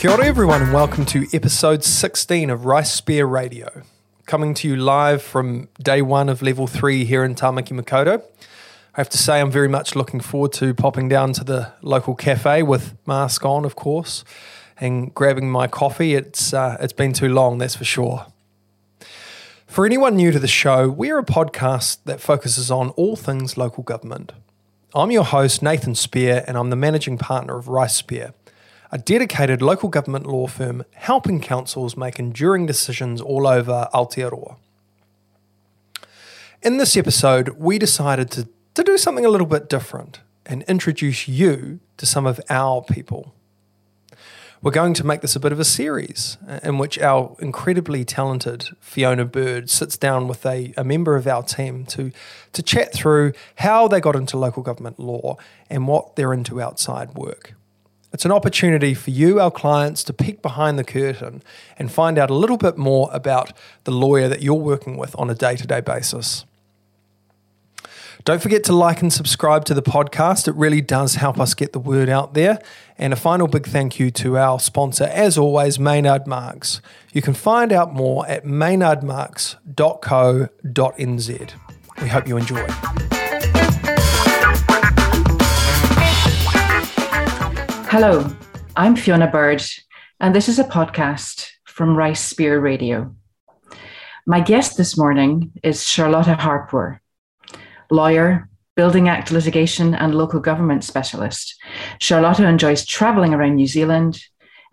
Kia ora everyone and welcome to episode 16 of Rice Speir Radio. Coming to you live from day one of level three here in Tamaki Makaurau. I have to say I'm very much looking forward to popping down to the local cafe with mask on, of course, and grabbing my coffee. It's, uh, it's been too long, that's for sure. For anyone new to the show, we're a podcast that focuses on all things local government. I'm your host, Nathan Speir, and I'm the managing partner of Rice Speir a dedicated local government law firm helping councils make enduring decisions all over Aotearoa. In this episode, we decided to, to do something a little bit different and introduce you to some of our people. We're going to make this a bit of a series in which our incredibly talented Fiona Bird sits down with a, a member of our team to, to chat through how they got into local government law and what they're into outside work. It's an opportunity for you, our clients, to peek behind the curtain and find out a little bit more about the lawyer that you're working with on a day to day basis. Don't forget to like and subscribe to the podcast. It really does help us get the word out there. And a final big thank you to our sponsor, as always, Maynard Marks. You can find out more at maynardmarks.co.nz. We hope you enjoy. Hello, I'm Fiona Bird, and this is a podcast from Rice Speir Radio. My guest this morning is Charlotta Harpur, lawyer, Building Act litigation, and local government specialist. Charlotta enjoys traveling around New Zealand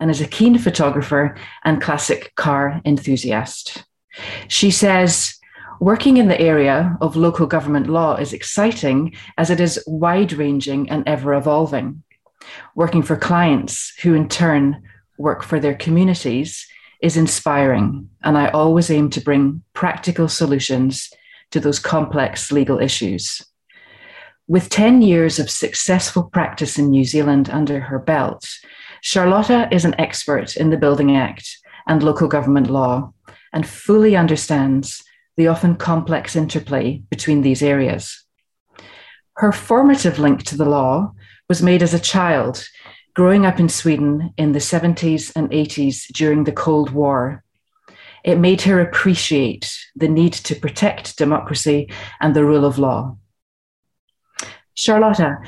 and is a keen photographer and classic car enthusiast. She says, Working in the area of local government law is exciting as it is wide ranging and ever evolving working for clients who in turn work for their communities is inspiring. And I always aim to bring practical solutions to those complex legal issues. With 10 years of successful practice in New Zealand under her belt, Charlotta is an expert in the Building Act and local government law and fully understands the often complex interplay between these areas. Her formative link to the law was made as a child, growing up in Sweden in the 70s and 80s during the Cold War. It made her appreciate the need to protect democracy and the rule of law. Charlotta,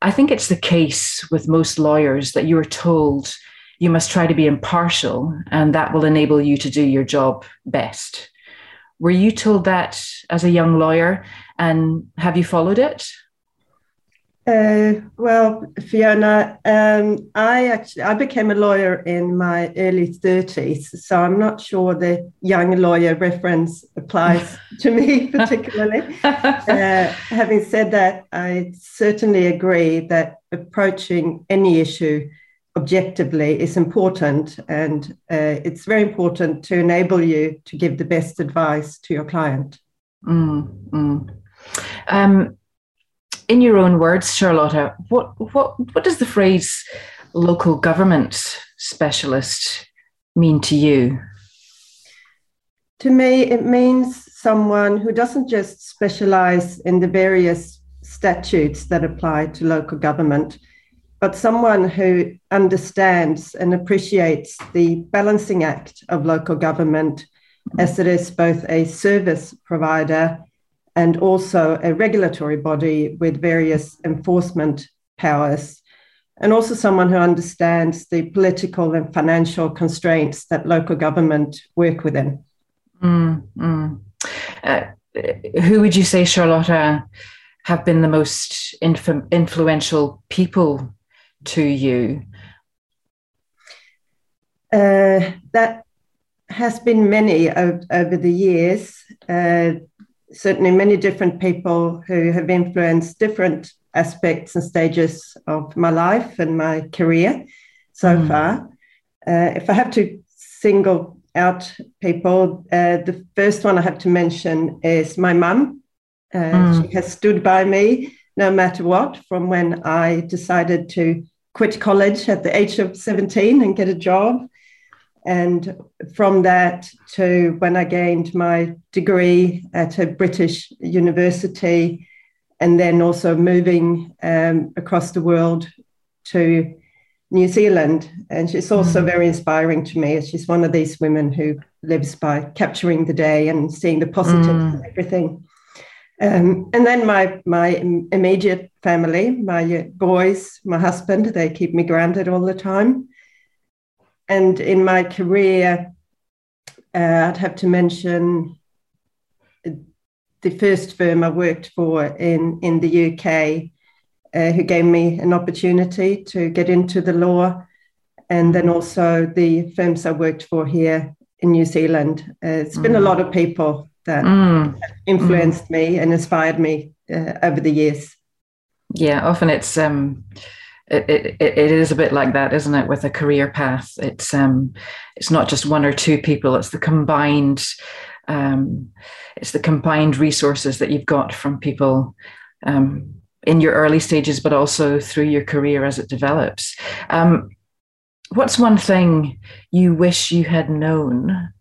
I think it's the case with most lawyers that you are told you must try to be impartial and that will enable you to do your job best. Were you told that as a young lawyer and have you followed it? Uh, well, Fiona, um, I actually I became a lawyer in my early thirties, so I'm not sure the young lawyer reference applies to me particularly. uh, having said that, I certainly agree that approaching any issue objectively is important, and uh, it's very important to enable you to give the best advice to your client. Mm, mm. Um, in your own words, Charlotta, what what what does the phrase local government specialist mean to you? To me, it means someone who doesn't just specialize in the various statutes that apply to local government, but someone who understands and appreciates the balancing act of local government as it is both a service provider and also a regulatory body with various enforcement powers, and also someone who understands the political and financial constraints that local government work within. Mm, mm. Uh, who would you say, Charlotta, have been the most inf- influential people to you? Uh, that has been many over, over the years. Uh, certainly many different people who have influenced different aspects and stages of my life and my career so mm. far. Uh, if I have to single out people, uh, the first one I have to mention is my mum. Uh, mm. She has stood by me no matter what from when I decided to quit college at the age of 17 and get a job. And from that to when I gained my degree at a British university, and then also moving um, across the world to New Zealand. And she's also mm-hmm. very inspiring to me. She's one of these women who lives by capturing the day and seeing the positive mm. in everything. Um, and then my my immediate family, my boys, my husband, they keep me grounded all the time. And in my career, uh, I'd have to mention the first firm I worked for in, in the UK, uh, who gave me an opportunity to get into the law. And then also the firms I worked for here in New Zealand. Uh, it's mm. been a mm. lot of people that mm. influenced mm. me and inspired me uh, over the years. Yeah, often it's um, it, it, it is a bit like that, isn't it? With a career path, it's um, it's not just one or two people; it's the combined, um, it's the combined resources that you've got from people um, in your early stages, but also through your career as it develops. Um, what's one thing you wish you had known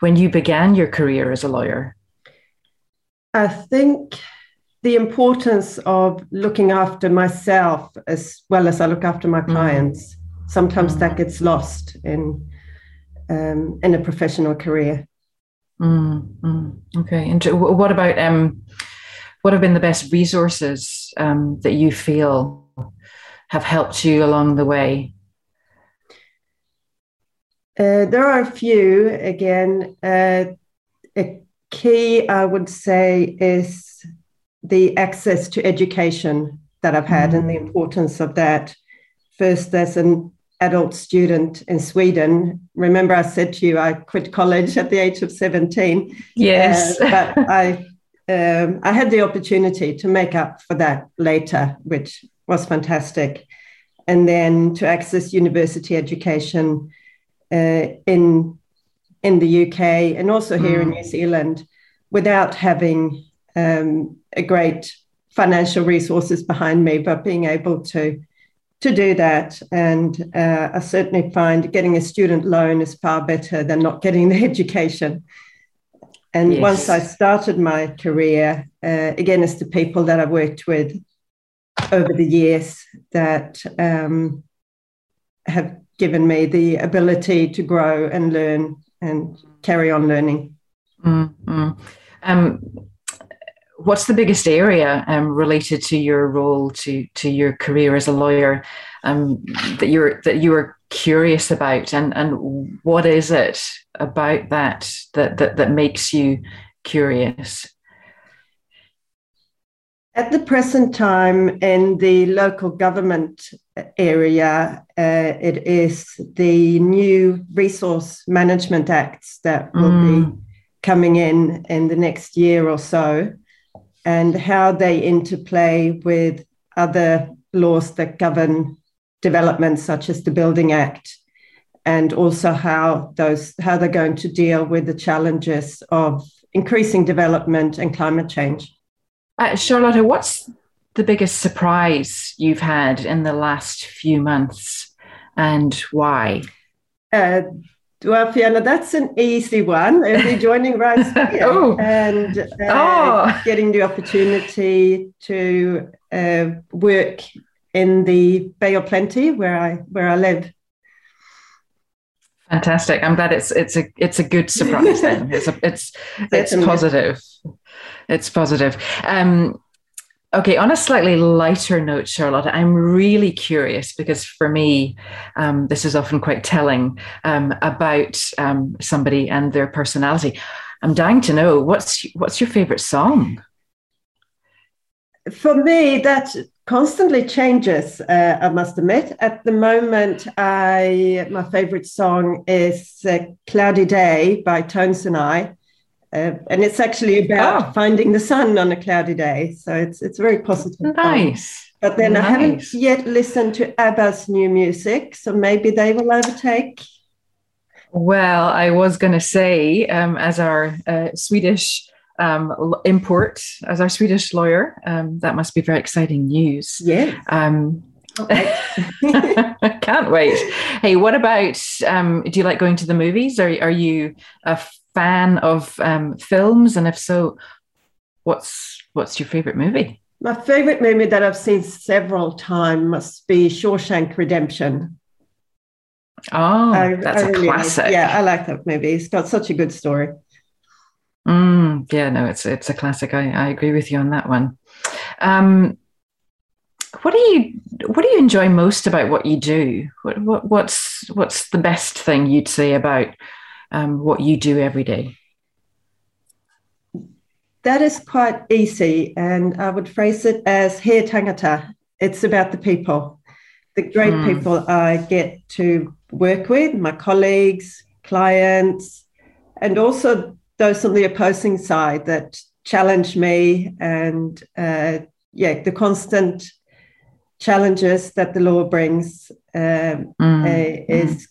when you began your career as a lawyer? I think the importance of looking after myself as well as I look after my mm. clients. Mm. Sometimes mm. that gets lost in um, in a professional career. Mm. okay, and what about um, what have been the best resources um, that you feel have helped you along the way? Uh, there are a few. Again, uh, a key I would say is the access to education that I've had mm. and the mm. importance of that. First, as an adult student in Sweden, remember I said to you I quit college at the age of 17. Yes. Uh, but I, um, I had the opportunity to make up for that later, which was fantastic. And then to access university education uh, in in the UK and also here mm. in New Zealand without having um, a great financial resources behind me, but being able to to do that. And uh, I certainly find getting a student loan is far better than not getting the education. And yes. once I started my career, uh, again, it's the people that I've worked with over the years that um, have given me the ability to grow and learn and carry on learning. Mm-hmm. Um, what's the biggest area um, related to your role to to your career as a lawyer um, that you're that you were curious about, and and what is it about that that that, that makes you curious? At the present time, in the local government area, uh, it is the new Resource Management Acts that will mm. be coming in in the next year or so, and how they interplay with other laws that govern developments, such as the Building Act, and also how those how they're going to deal with the challenges of increasing development and climate change. Uh, Charlotte, what's the biggest surprise you've had in the last few months and why? Uh, well, Fiona, that's an easy one. I'll joining right oh. and uh, oh. getting the opportunity to uh, work in the Bay of Plenty, where I where I live. Fantastic! I'm glad it's it's a it's a good surprise. Then it's a, it's it's positive. It's positive. Um, okay, on a slightly lighter note, Charlotte, I'm really curious because for me, um, this is often quite telling um, about um, somebody and their personality. I'm dying to know what's what's your favorite song. For me, that constantly changes. Uh, I must admit. At the moment, I my favorite song is uh, "Cloudy Day" by Tones and I. Uh, and it's actually about oh. finding the sun on a cloudy day. So it's it's very positive. Nice. But then nice. I haven't yet listened to ABBA's new music, so maybe they will overtake. Well, I was going to say, um, as our uh, Swedish um, import, as our Swedish lawyer, um, that must be very exciting news. Yeah. Can't wait. Hey, what about? Um, do you like going to the movies? Are are you a fan of um, films? And if so, what's what's your favorite movie? My favorite movie that I've seen several times must be Shawshank Redemption. Oh, I, that's I a really classic. Yeah, I like that movie. It's got such a good story. Mm, yeah, no, it's it's a classic. I, I agree with you on that one. Um, what do you what do you enjoy most about what you do? What, what what's what's the best thing you'd say about um, what you do every day? That is quite easy, and I would phrase it as he tangata. It's about the people, the great mm. people I get to work with, my colleagues, clients, and also those on the opposing side that challenge me and uh, yeah, the constant challenges that the law brings um, mm. uh, is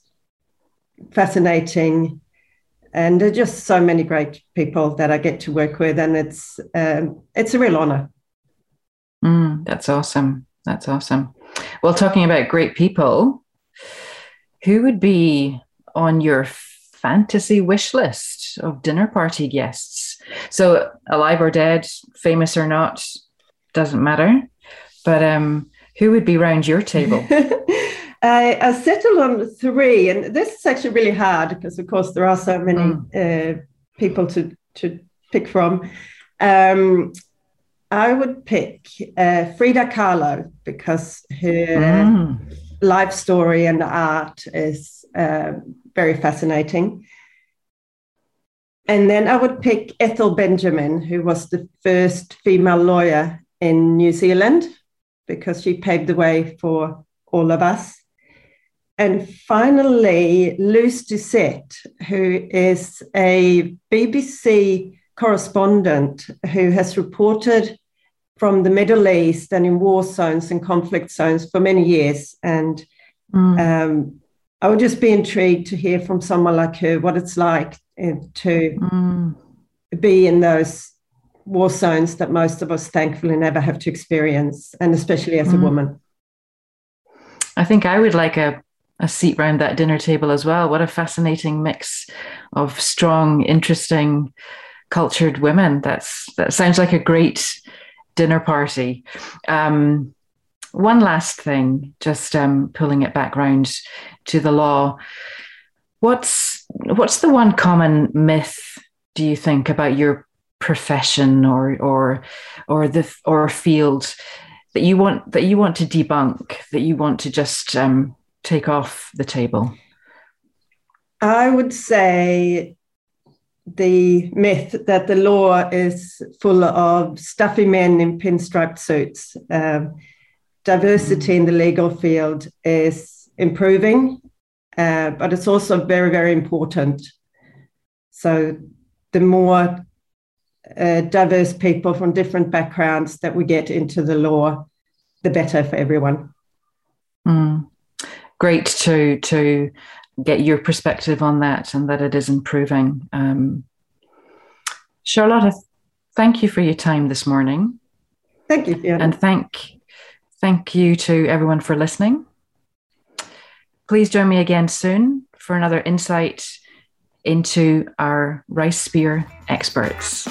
mm. fascinating. And there are just so many great people that I get to work with, and it's um, it's a real honor. Mm, that's awesome. That's awesome. Well, talking about great people, who would be on your fantasy wish list of dinner party guests? So, alive or dead, famous or not, doesn't matter. But um, who would be round your table? I, I settled on three, and this is actually really hard because, of course, there are so many mm. uh, people to to pick from. Um, I would pick uh, Frida Kahlo because her mm. life story and art is uh, very fascinating. And then I would pick Ethel Benjamin, who was the first female lawyer in New Zealand because she paved the way for all of us. And finally, Lyse Doucet, who is a BBC correspondent who has reported from the Middle East and in war zones and conflict zones for many years. And mm. um, I would just be intrigued to hear from someone like her what it's like uh, to mm. be in those war zones that most of us thankfully never have to experience, and especially as mm. a woman. I think I would like a, a seat round that dinner table as well. What a fascinating mix of strong, interesting, cultured women. That's that sounds like a great dinner party. Um, one last thing, just um, pulling it back round to the law. What's what's the one common myth do you think about your profession or or or the or field that you want that you want to debunk that you want to just um, take off the table? I would say the myth that the law is full of stuffy men in pinstriped suits. Um, diversity in the legal field is improving uh, but it's also very very important. So the more uh, diverse people from different backgrounds that we get into the law, the better for everyone. Mm. Great to to get your perspective on that and that it is improving. Um, Charlotte, thank you for your time this morning. Thank you, Fiona. and thank thank you to everyone for listening. Please join me again soon for another insight into our Rice Speir experts.